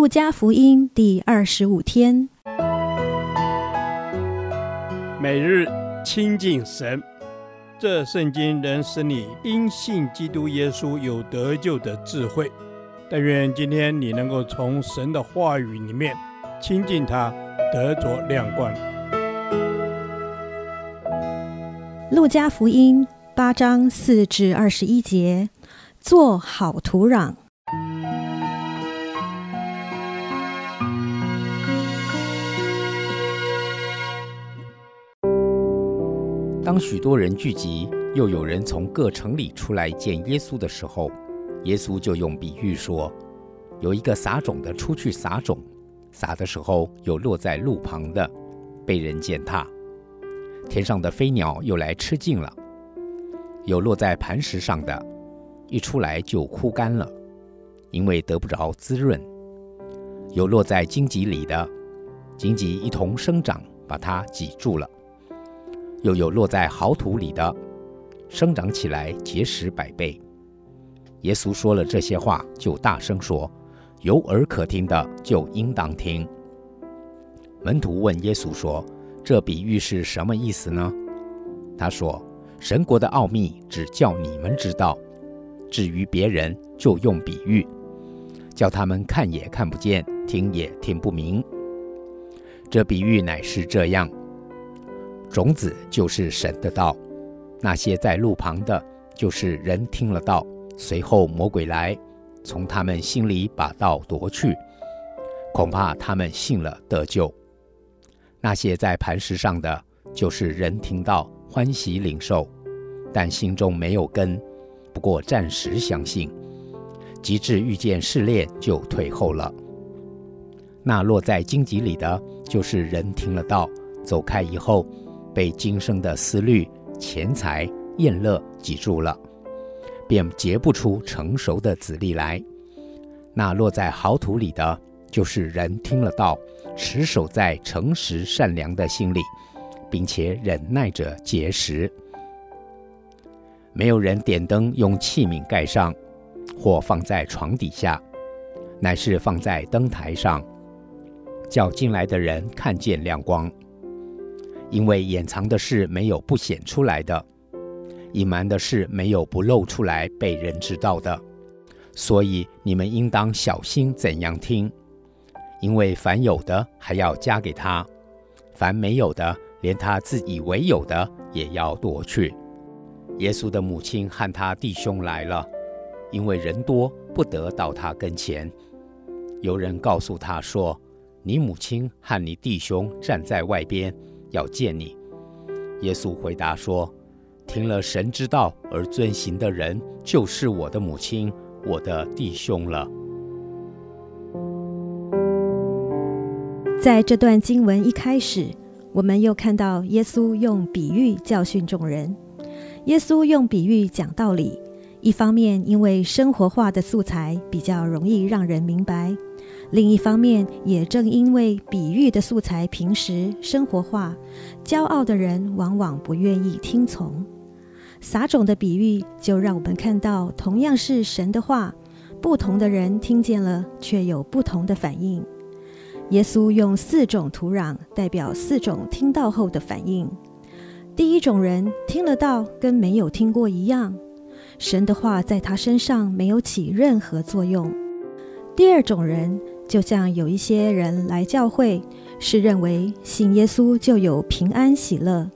路加福音第二十五天，每日亲近神，这圣经能使你因信基督耶稣有得救的智慧。但愿今天你能够从神的话语里面亲近他，得着亮光。路加福音八章四至二十一节，做好土壤。许多人聚集，又有人从各城里出来见耶稣的时候，耶稣就用比喻说：有一个撒种的出去撒种，撒的时候有落在路旁的，被人践踏；天上的飞鸟又来吃尽了；有落在磐石上的，一出来就枯干了，因为得不着滋润；有落在荆棘里的，荆棘一同生长，把它挤住了。又有落在好土里的，生长起来结实百倍。耶稣说了这些话，就大声说：“有耳可听的，就应当听。”门徒问耶稣说：“这比喻是什么意思呢？”他说：“神国的奥秘只叫你们知道，至于别人，就用比喻，叫他们看也看不见，听也听不明。这比喻乃是这样。”种子就是神的道，那些在路旁的，就是人听了道，随后魔鬼来，从他们心里把道夺去，恐怕他们信了得救。那些在磐石上的，就是人听道，欢喜领受，但心中没有根，不过暂时相信，及至遇见试炼，就退后了。那落在荆棘里的，就是人听了道，走开以后。被今生的思虑、钱财、宴乐挤住了，便结不出成熟的子粒来。那落在好土里的，就是人听了道，持守在诚实善良的心里，并且忍耐着结实。没有人点灯用器皿盖上，或放在床底下，乃是放在灯台上，叫进来的人看见亮光。因为掩藏的事没有不显出来的，隐瞒的事没有不露出来被人知道的，所以你们应当小心怎样听。因为凡有的还要加给他，凡没有的，连他自以为有的也要夺去。耶稣的母亲和他弟兄来了，因为人多不得到他跟前。有人告诉他说：“你母亲和你弟兄站在外边。”要见你，耶稣回答说：“听了神之道而遵行的人，就是我的母亲，我的弟兄了。”在这段经文一开始，我们又看到耶稣用比喻教训众人。耶稣用比喻讲道理，一方面因为生活化的素材比较容易让人明白。另一方面，也正因为比喻的素材平实生活化，骄傲的人往往不愿意听从。撒种的比喻就让我们看到，同样是神的话，不同的人听见了，却有不同的反应。耶稣用四种土壤代表四种听到后的反应。第一种人听了道，跟没有听过一样，神的话在他身上没有起任何作用。第二种人。就像有一些人来教会，是认为信耶稣就有平安喜乐，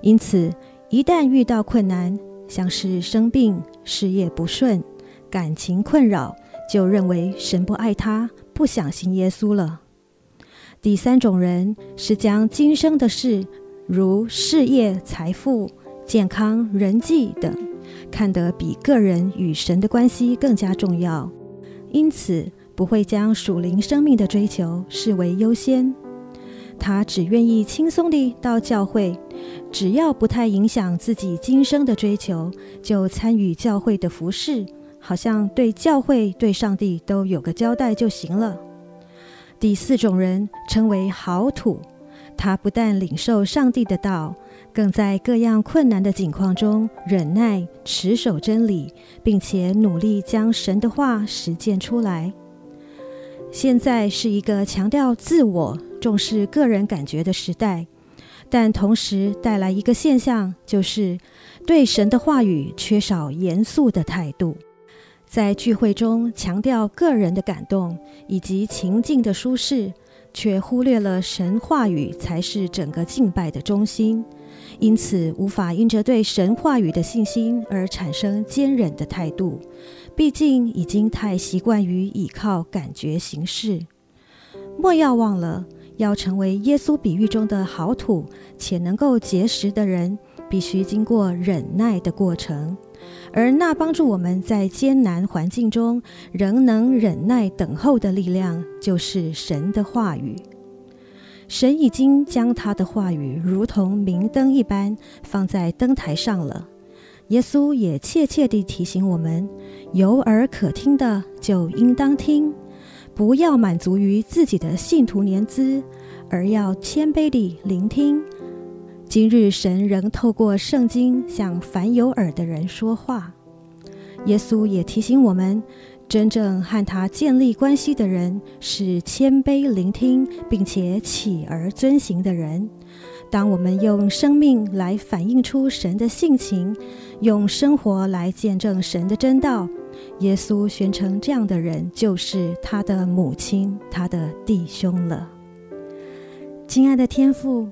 因此一旦遇到困难，像是生病、事业不顺、感情困扰，就认为神不爱他，不想信耶稣了。第三种人是将今生的事，如事业、财富、健康、人际等，看得比个人与神的关系更加重要，因此，不会将属灵生命的追求视为优先，他只愿意轻松地到教会，只要不太影响自己今生的追求，就参与教会的服事，好像对教会、对上帝都有个交代就行了。第四种人称为好土，他不但领受上帝的道，更在各样困难的境况中忍耐、持守真理，并且努力将神的话实践出来。现在是一个强调自我、重视个人感觉的时代，但同时带来一个现象，就是对神的话语缺少严肃的态度。在聚会中强调个人的感动以及情境的舒适，却忽略了神话语才是整个敬拜的中心。因此，无法因着对神话语的信心而产生坚忍的态度。毕竟已经太习惯于倚靠感觉行事。莫要忘了，要成为耶稣比喻中的好土且能够结实的人，必须经过忍耐的过程。而那帮助我们在艰难环境中仍能忍耐等候的力量，就是神的话语。神已经将他的话语如同明灯一般放在灯台上了。耶稣也切切地提醒我们：有耳可听的就应当听，不要满足于自己的信徒年资，而要谦卑地聆听。今日神仍透过圣经向凡有耳的人说话。耶稣也提醒我们。真正和他建立关系的人，是谦卑聆听并且起而遵行的人。当我们用生命来反映出神的性情，用生活来见证神的真道，耶稣宣称这样的人就是他的母亲、他的弟兄了。亲爱的天父，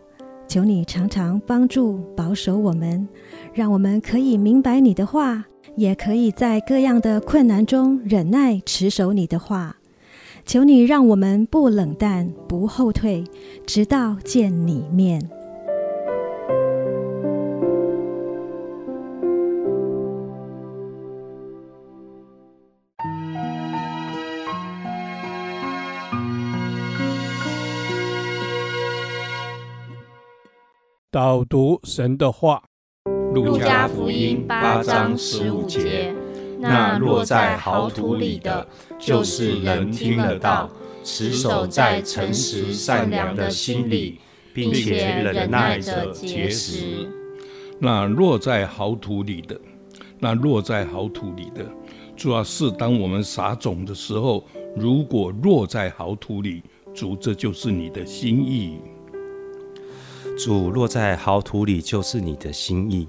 求你常常帮助保守我们，让我们可以明白你的话。也可以在各样的困难中忍耐持守你的话，求你让我们不冷淡、不后退，直到见你面。导读神的话。路加福音八章十五节，那落在好土里的，就是人听得到，持守在诚实善良的心里，并且忍耐着结实。那落在好土里的，那落在好土里的，主要是当我们撒种的时候，如果落在好土里，主，这就是你的心意。主，落在好土里，就是你的心意。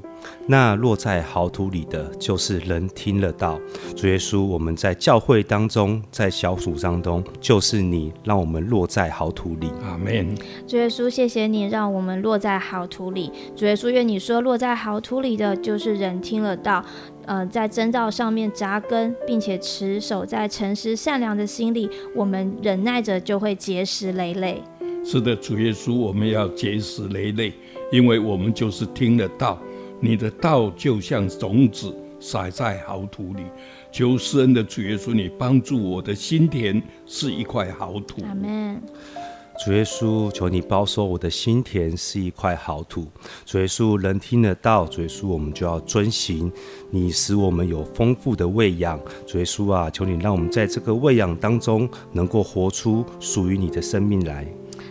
那落在好土里的，就是人听了道。主耶稣，我们在教会当中，在小组当中，就是你让我们落在好土里。阿门。主耶稣，谢谢你让我们落在好土里。主耶稣，愿你说落在好土里的，就是人听了道，呃，在真道上面扎根，并且持守在诚实善良的心里，我们忍耐着就会结实累累。是的，主耶稣，我们要结实累累，因为我们就是听了道。你的道就像种子撒在好土里，求施恩的主耶稣，你帮助我的心田是一块好土。阿门。主耶稣，求你保守我的心田是一块好土。主耶稣，人听得到，主耶稣，我们就要遵行。你使我们有丰富的喂养。主耶稣啊，求你让我们在这个喂养当中，能够活出属于你的生命来。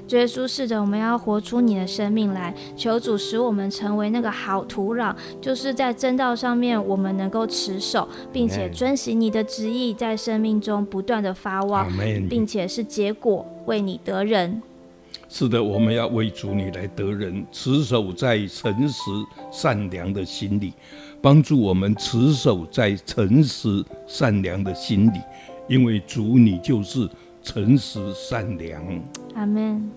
主耶稣，是的，我们要活出你的生命来，求主使我们成为那个好土壤，就是在真道上面，我们能够持守，并且遵行你的旨意，在生命中不断的发旺，并且是结果，为你得人。是的，我们要为主你来得人，持守在诚实善良的心里，帮助我们持守在诚实善良的心里，因为主你就是。诚实善良，阿门。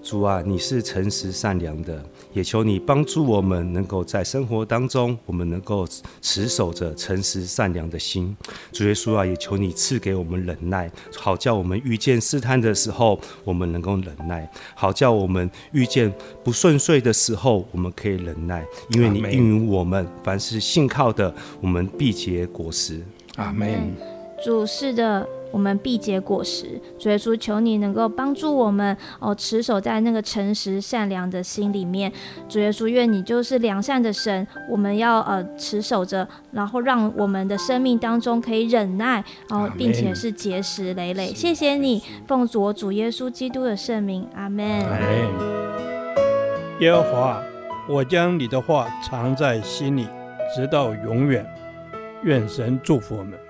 主啊，你是诚实善良的，也求你帮助我们，能够在生活当中，我们能够持守着诚实善良的心。主耶稣啊，也求你赐给我们忍耐，好叫我们遇见试探的时候，我们能够忍耐；好叫我们遇见不顺遂的时候，我们可以忍耐，因为你应允我们，凡是信靠的，我们必结果实。阿门。主是的。我们必结果实，主耶稣，求你能够帮助我们哦，持守在那个诚实善良的心里面。主耶稣，愿你就是良善的神，我们要呃持守着，然后让我们的生命当中可以忍耐，然后并且是结实累累。谢谢你，奉主我主耶稣基督的圣名，阿门。耶和华，我将你的话藏在心里，直到永远。愿神祝福我们。